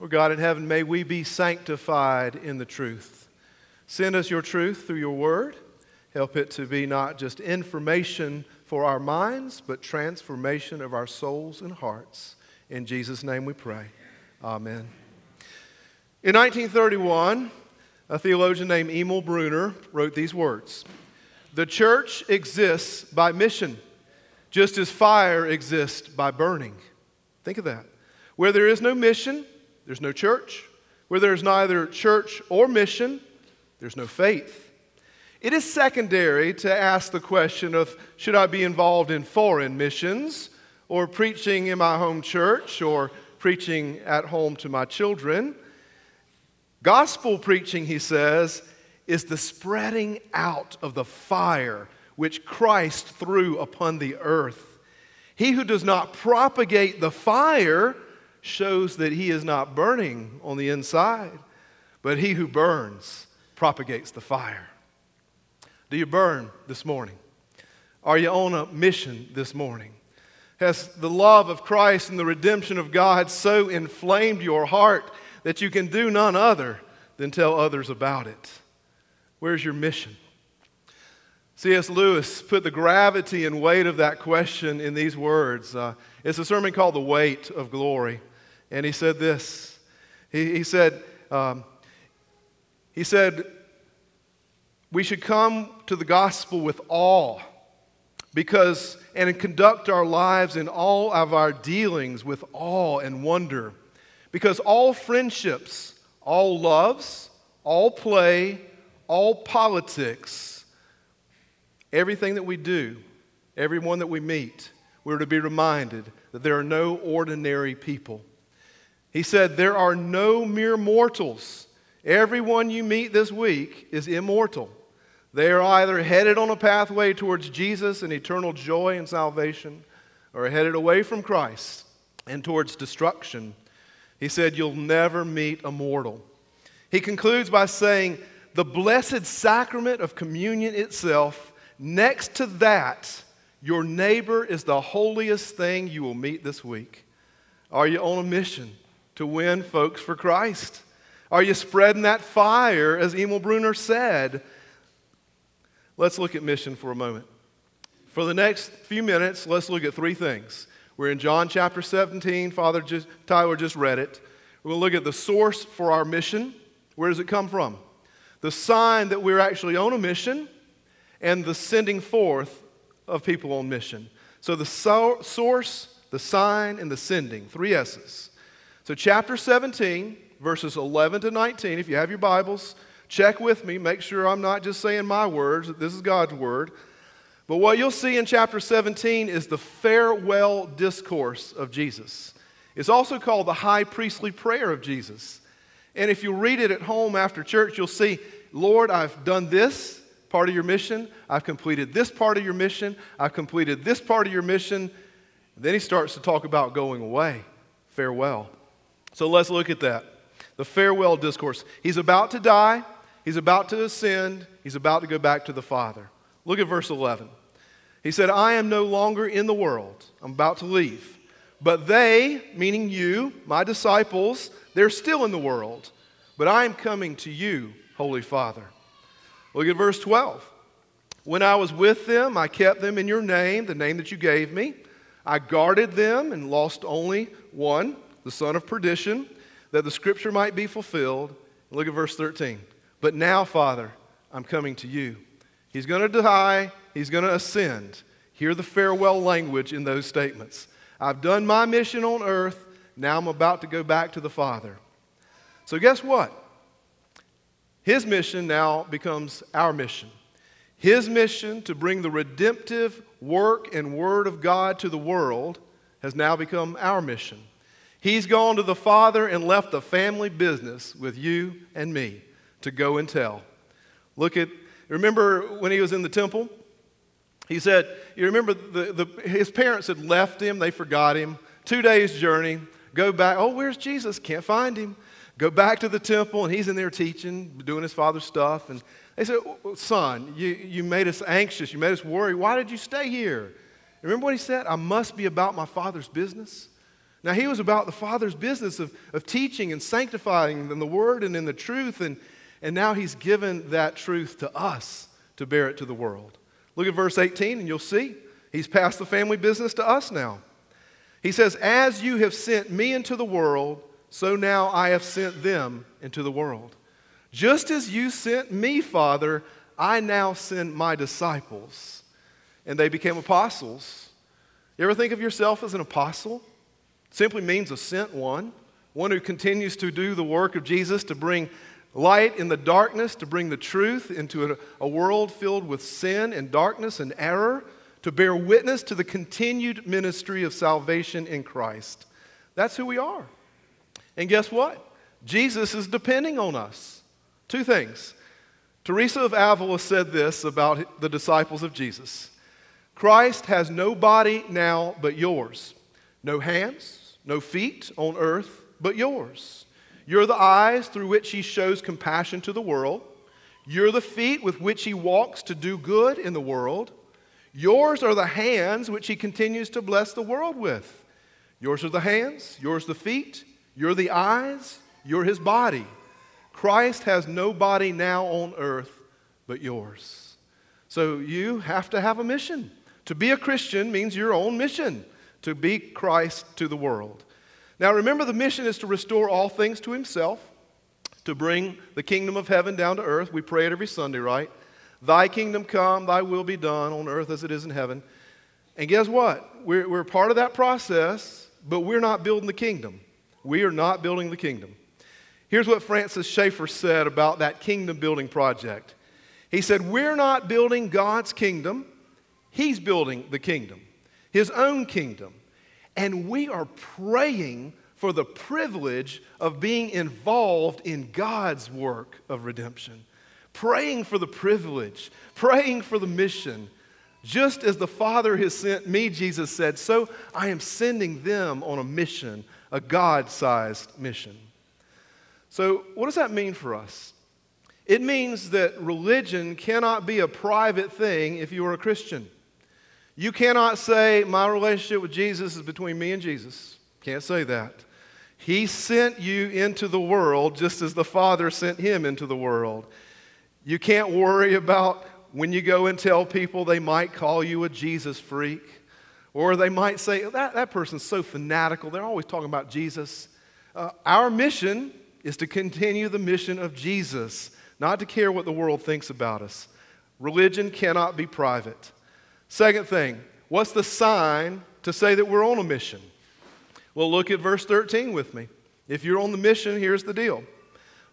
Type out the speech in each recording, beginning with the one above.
Lord God in heaven, may we be sanctified in the truth. Send us your truth through your word. Help it to be not just information for our minds, but transformation of our souls and hearts. In Jesus' name we pray. Amen. In 1931, a theologian named Emil Brunner wrote these words The church exists by mission, just as fire exists by burning. Think of that. Where there is no mission, there's no church. Where there's neither church or mission, there's no faith. It is secondary to ask the question of should I be involved in foreign missions or preaching in my home church or preaching at home to my children. Gospel preaching, he says, is the spreading out of the fire which Christ threw upon the earth. He who does not propagate the fire shows that he is not burning on the inside, but he who burns propagates the fire. Do you burn this morning? Are you on a mission this morning? Has the love of Christ and the redemption of God so inflamed your heart that you can do none other than tell others about it? Where's your mission? C.S. Lewis put the gravity and weight of that question in these words. Uh, it's a sermon called The Weight of Glory. And he said this. He, he said, um, he said, we should come to the gospel with awe because and conduct our lives in all of our dealings with awe and wonder. Because all friendships all loves all play all politics everything that we do everyone that we meet we're to be reminded that there are no ordinary people he said there are no mere mortals everyone you meet this week is immortal they are either headed on a pathway towards Jesus and eternal joy and salvation, or headed away from Christ and towards destruction. He said, You'll never meet a mortal. He concludes by saying, The blessed sacrament of communion itself, next to that, your neighbor is the holiest thing you will meet this week. Are you on a mission to win folks for Christ? Are you spreading that fire, as Emil Brunner said? Let's look at mission for a moment. For the next few minutes, let's look at three things. We're in John chapter 17. Father just, Tyler just read it. We're going to look at the source for our mission. Where does it come from? The sign that we're actually on a mission, and the sending forth of people on mission. So the so- source, the sign, and the sending. Three S's. So, chapter 17, verses 11 to 19, if you have your Bibles, Check with me, make sure I'm not just saying my words, that this is God's word. But what you'll see in chapter 17 is the farewell discourse of Jesus. It's also called the high priestly prayer of Jesus. And if you read it at home after church, you'll see, Lord, I've done this part of your mission. I've completed this part of your mission. I've completed this part of your mission. Then he starts to talk about going away. Farewell. So let's look at that. The farewell discourse. He's about to die. He's about to ascend, he's about to go back to the Father. Look at verse 11. He said, I am no longer in the world, I'm about to leave. But they, meaning you, my disciples, they're still in the world. But I am coming to you, Holy Father. Look at verse 12. When I was with them, I kept them in your name, the name that you gave me. I guarded them and lost only one, the son of perdition, that the scripture might be fulfilled. Look at verse 13. But now, Father, I'm coming to you. He's going to die, he's going to ascend. Hear the farewell language in those statements. I've done my mission on earth, now I'm about to go back to the Father. So, guess what? His mission now becomes our mission. His mission to bring the redemptive work and word of God to the world has now become our mission. He's gone to the Father and left the family business with you and me to go and tell. Look at, remember when he was in the temple? He said, You remember the, the, his parents had left him, they forgot him. Two days' journey, go back. Oh, where's Jesus? Can't find him. Go back to the temple, and he's in there teaching, doing his father's stuff. And they said, oh, Son, you, you made us anxious. You made us worry. Why did you stay here? Remember what he said? I must be about my father's business. Now, he was about the Father's business of, of teaching and sanctifying in the Word and in the truth, and, and now he's given that truth to us to bear it to the world. Look at verse 18, and you'll see he's passed the family business to us now. He says, As you have sent me into the world, so now I have sent them into the world. Just as you sent me, Father, I now send my disciples. And they became apostles. You ever think of yourself as an apostle? Simply means a sent one, one who continues to do the work of Jesus to bring light in the darkness, to bring the truth into a, a, world filled with sin and darkness and error, to bear witness to the continued ministry of salvation in Christ. That's who we are. And guess what? Jesus is depending on us. Two things. Teresa of Avila said this about the disciples of Jesus Christ has no body now but yours, no hands, no feet on earth but yours. You're the eyes through which he shows compassion to the world. You're the feet with which he walks to do good in the world. Yours are the hands which he continues to bless the world with. Yours are the hands, yours the feet, you're the eyes, you're his body. Christ has no body now on earth but yours. So you have to have a mission. To be a Christian means your own mission to be Christ to the world. Now, remember, the mission is to restore all things to Himself, to bring the kingdom of heaven down to earth. We pray it every Sunday, right? Thy kingdom come, thy will be done on earth as it is in heaven. And guess what? We're, we're part of that process, but we're not building the kingdom. We are not building the kingdom. Here's what Francis Schaeffer said about that kingdom building project. He said, We're not building God's kingdom, He's building the kingdom his own kingdom. And we are praying for the privilege of being involved in God's work of redemption. Praying for the privilege, praying for the mission. Just as the Father has sent me, Jesus said, so I am sending them on a mission, a God sized mission. So, what does that mean for us? It means that religion cannot be a private thing if you are a Christian. You cannot say, My relationship with Jesus is between me and Jesus. Can't say that. He sent you into the world just as the Father sent him into the world. You can't worry about when you go and tell people they might call you a Jesus freak, or they might say, That, that person's so fanatical. They're always talking about Jesus. Uh, our mission is to continue the mission of Jesus, not to care what the world thinks about us. Religion cannot be private. Second thing, what's the sign to say that we're on a mission? Well, look at verse 13 with me. If you're on the mission, here's the deal.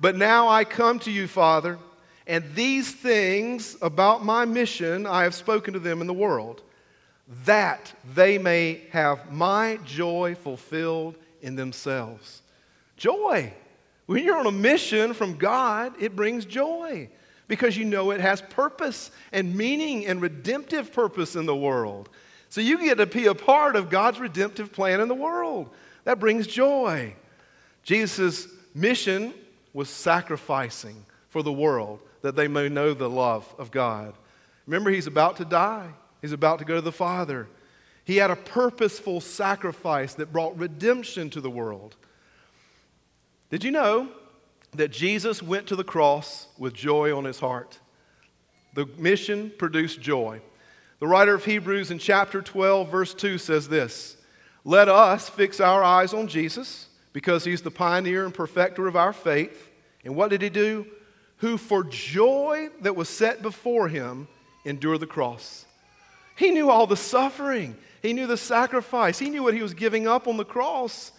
But now I come to you, Father, and these things about my mission I have spoken to them in the world, that they may have my joy fulfilled in themselves. Joy. When you're on a mission from God, it brings joy because you know it has purpose and meaning and redemptive purpose in the world. So you get to be a part of God's redemptive plan in the world. That brings joy. Jesus' mission was sacrificing for the world that they may know the love of God. Remember, he's about to die, he's about to go to the Father. He had a purposeful sacrifice that brought redemption to the world. Did you know that Jesus went to the cross with joy on his heart. The mission produced joy. The writer of Hebrews in chapter 12, verse 2 says this Let us fix our eyes on Jesus because he's the pioneer and perfecter of our faith. And what did he do? Who for joy that was set before him endured the cross. He knew all the suffering, he knew the sacrifice, he knew what he was giving up on the cross,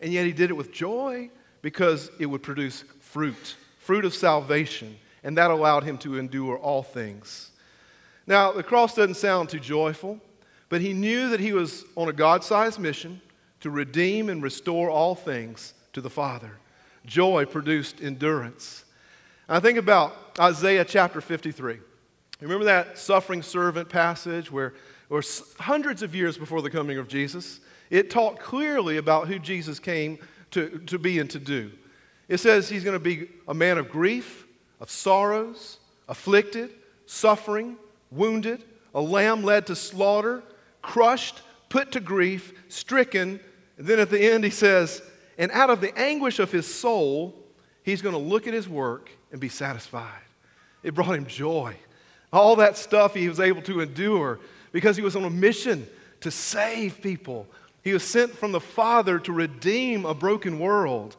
and yet he did it with joy because it would produce fruit, fruit of salvation, and that allowed him to endure all things. Now, the cross doesn't sound too joyful, but he knew that he was on a God sized mission to redeem and restore all things to the Father. Joy produced endurance. I think about Isaiah chapter 53. Remember that suffering servant passage where, where hundreds of years before the coming of Jesus, it talked clearly about who Jesus came to, to be and to do. It says he's going to be a man of grief, of sorrows, afflicted, suffering, wounded, a lamb led to slaughter, crushed, put to grief, stricken, And then at the end, he says, And out of the anguish of his soul, he's going to look at his work and be satisfied. It brought him joy. All that stuff he was able to endure because he was on a mission to save people. He was sent from the Father to redeem a broken world.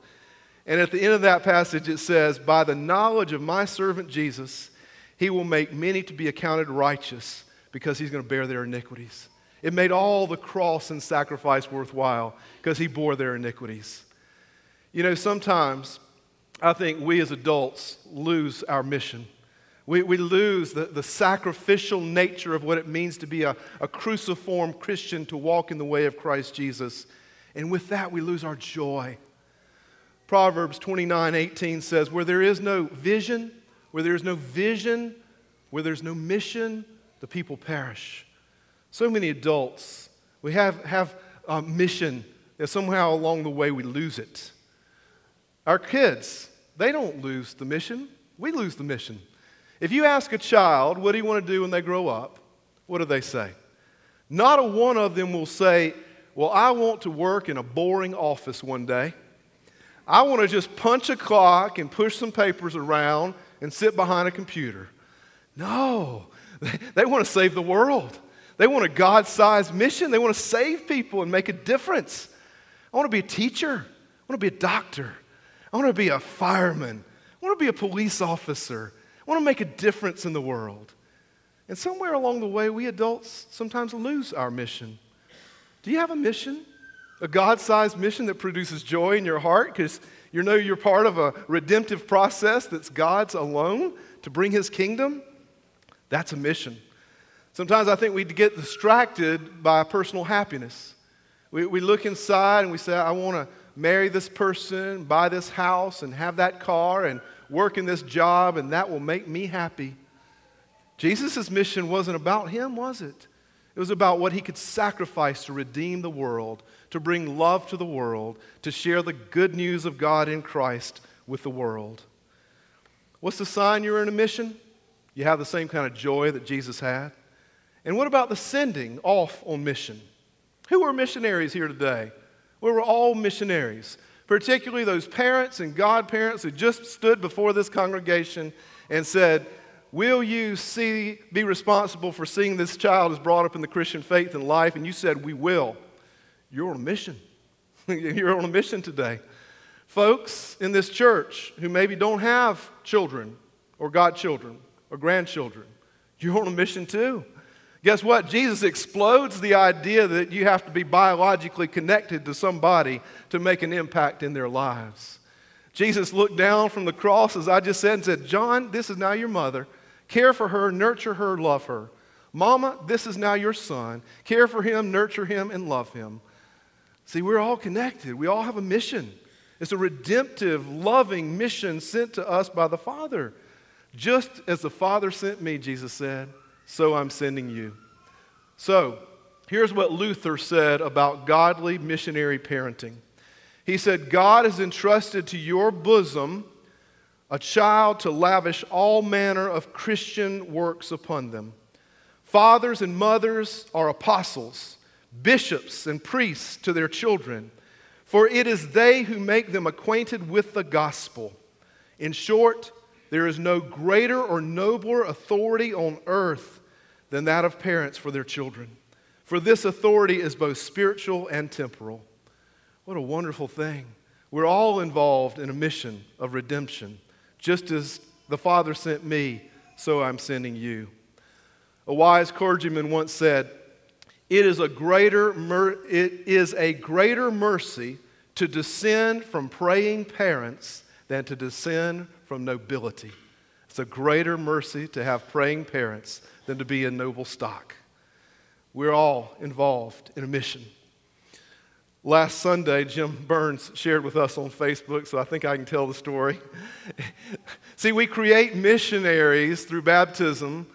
And at the end of that passage, it says, By the knowledge of my servant Jesus, he will make many to be accounted righteous because he's going to bear their iniquities. It made all the cross and sacrifice worthwhile because he bore their iniquities. You know, sometimes I think we as adults lose our mission. We, we lose the, the sacrificial nature of what it means to be a, a cruciform Christian to walk in the way of Christ Jesus. And with that, we lose our joy. Proverbs 29 18 says, Where there is no vision, where there is no vision, where there's no mission, the people perish. So many adults, we have, have a mission that somehow along the way we lose it. Our kids, they don't lose the mission, we lose the mission. If you ask a child, what do you want to do when they grow up? What do they say? Not a one of them will say, Well, I want to work in a boring office one day. I want to just punch a clock and push some papers around and sit behind a computer. No, they want to save the world. They want a God sized mission. They want to save people and make a difference. I want to be a teacher. I want to be a doctor. I want to be a fireman. I want to be a police officer. I want to make a difference in the world. And somewhere along the way, we adults sometimes lose our mission. Do you have a mission? A God sized mission that produces joy in your heart because you know you're part of a redemptive process that's God's alone to bring His kingdom? That's a mission. Sometimes I think we get distracted by personal happiness. We, we look inside and we say, I want to marry this person, buy this house, and have that car, and work in this job, and that will make me happy. Jesus' mission wasn't about him, was it? It was about what he could sacrifice to redeem the world, to bring love to the world, to share the good news of God in Christ with the world. What's the sign you're in a mission? You have the same kind of joy that Jesus had. And what about the sending off on mission? Who are missionaries here today? We were all missionaries particularly those parents and godparents who just stood before this congregation and said, Will you see, be responsible for seeing this child is brought up in the Christian faith and life? And you said, We will. You're on a mission. You're on a mission today. Folks in this church who maybe don't have children or godchildren or grandchildren, you're on a mission too. Guess what? Jesus explodes the idea that you have to be biologically connected to somebody to make an impact in their lives. Jesus looked down from the cross, as I just said, and said, John, this is now your mother. Care for her, nurture her, love her. Mama, this is now your son. Care for him, nurture him, and love him. See, we're all connected. We all have a mission. It's a redemptive, loving mission sent to us by the Father. Just as the Father sent me, Jesus said so I'm sending you. So, here's what Luther said about godly missionary parenting. He said, God has entrusted to your bosom a child to lavish all manner of Christian works upon them. Fathers and mothers are apostles, bishops and priests to their children, for it is they who make them acquainted with the gospel. In short, there is no greater or nobler authority on earth than that of parents for their children. For this authority is both spiritual and temporal. What a wonderful thing. We're all involved in a mission of redemption. Just as the Father sent me, so I'm sending you. A wise clergyman once said, it is, a greater mer- it is a greater mercy to descend from praying parents than to descend from nobility. It's a greater mercy to have praying parents than to be in noble stock. We're all involved in a mission. Last Sunday, Jim Burns shared with us on Facebook, so I think I can tell the story. See, we create missionaries through baptism,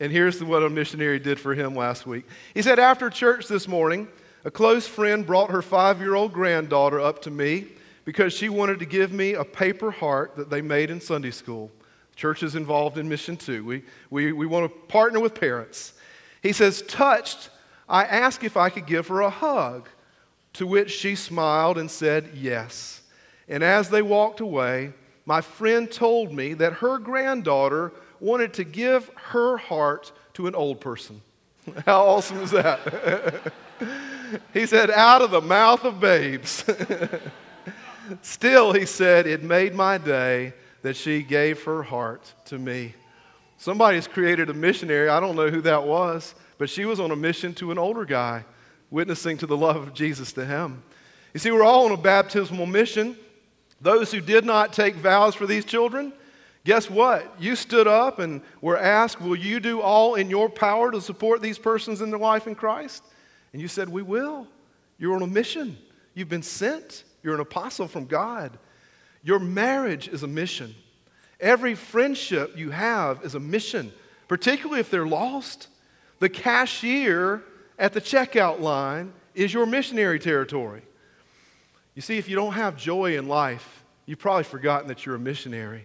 and here's what a missionary did for him last week. He said, After church this morning, a close friend brought her five year old granddaughter up to me because she wanted to give me a paper heart that they made in Sunday school. Church is involved in mission too. We, we, we want to partner with parents. He says, Touched, I asked if I could give her a hug To which she smiled and said, Yes. And as they walked away, my friend told me that her granddaughter wanted to give her heart to an old person. How awesome is that? he said, Out of the mouth of babes. Still, he said, it made my day that she gave her heart to me. Somebody's created a missionary. I don't know who that was, but she was on a mission to an older guy, witnessing to the love of Jesus to him. You see, we're all on a baptismal mission. Those who did not take vows for these children, guess what? You stood up and were asked, Will you do all in your power to support these persons in their life in Christ? And you said, We will. You're on a mission, you've been sent. You're an apostle from God. Your marriage is a mission. Every friendship you have is a mission, particularly if they're lost. The cashier at the checkout line is your missionary territory. You see, if you don't have joy in life, you've probably forgotten that you're a missionary.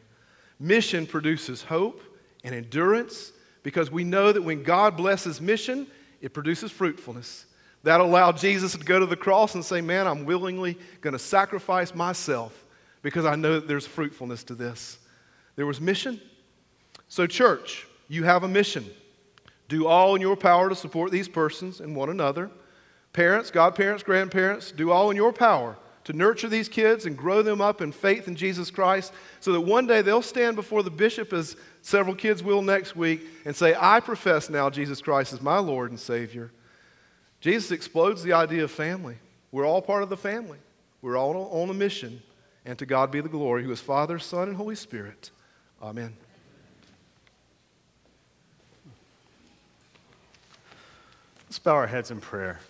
Mission produces hope and endurance because we know that when God blesses mission, it produces fruitfulness. That allowed Jesus to go to the cross and say, Man, I'm willingly going to sacrifice myself because I know that there's fruitfulness to this. There was mission. So, church, you have a mission. Do all in your power to support these persons and one another. Parents, godparents, grandparents, do all in your power to nurture these kids and grow them up in faith in Jesus Christ so that one day they'll stand before the bishop, as several kids will next week, and say, I profess now Jesus Christ as my Lord and Savior. Jesus explodes the idea of family. We're all part of the family, we're all on a mission. And to God be the glory, who is Father, Son, and Holy Spirit. Amen. Let's bow our heads in prayer.